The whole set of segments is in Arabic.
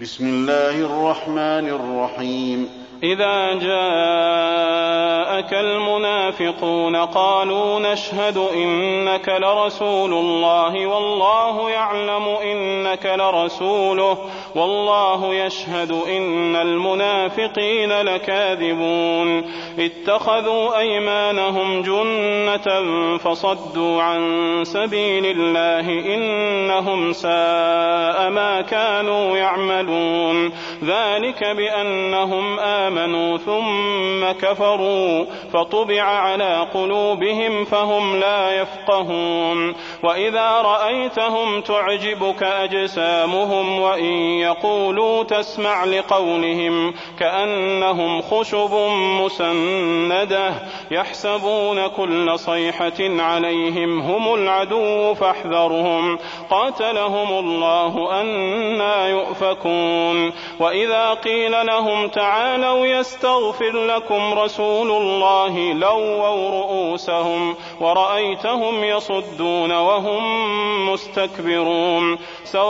بسم الله الرحمن الرحيم. إذا جاءك المنافقون قالوا نشهد إنك لرسول الله والله يعلم إنك لرسوله والله يشهد إن المنافقين لكاذبون اتخذوا أيمانهم جنة فصدوا عن سبيل الله إنهم ساء ما كانوا يعملون ذلك بأنهم آمنوا ثم كفروا فطبع على قلوبهم فهم لا يفقهون وإذا رأيتهم تعجبك أجسامهم وإن يقولوا تسمع لقولهم كأنهم خشب مسندة يحسبون كل صيحة عليهم هم العدو فاحذرهم قاتلهم الله أنا يؤفكون وإذا قيل لهم تعالوا يستغفر لكم رسول الله لووا رؤوسهم ورأيتهم يصدون وهم مستكبرون سواء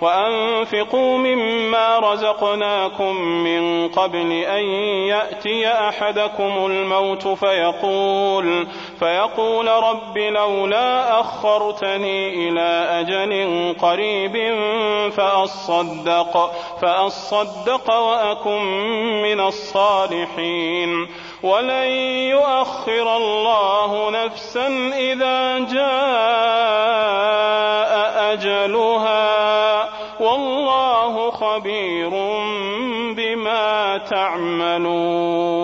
وأنفقوا مما رزقناكم من قبل أن يأتي أحدكم الموت فيقول فيقول رب لولا أخرتني إلى أجل قريب فأصدق فأصدق وأكن من الصالحين. ولن يؤخر الله نفسا إذا جاء خبير بما تعملون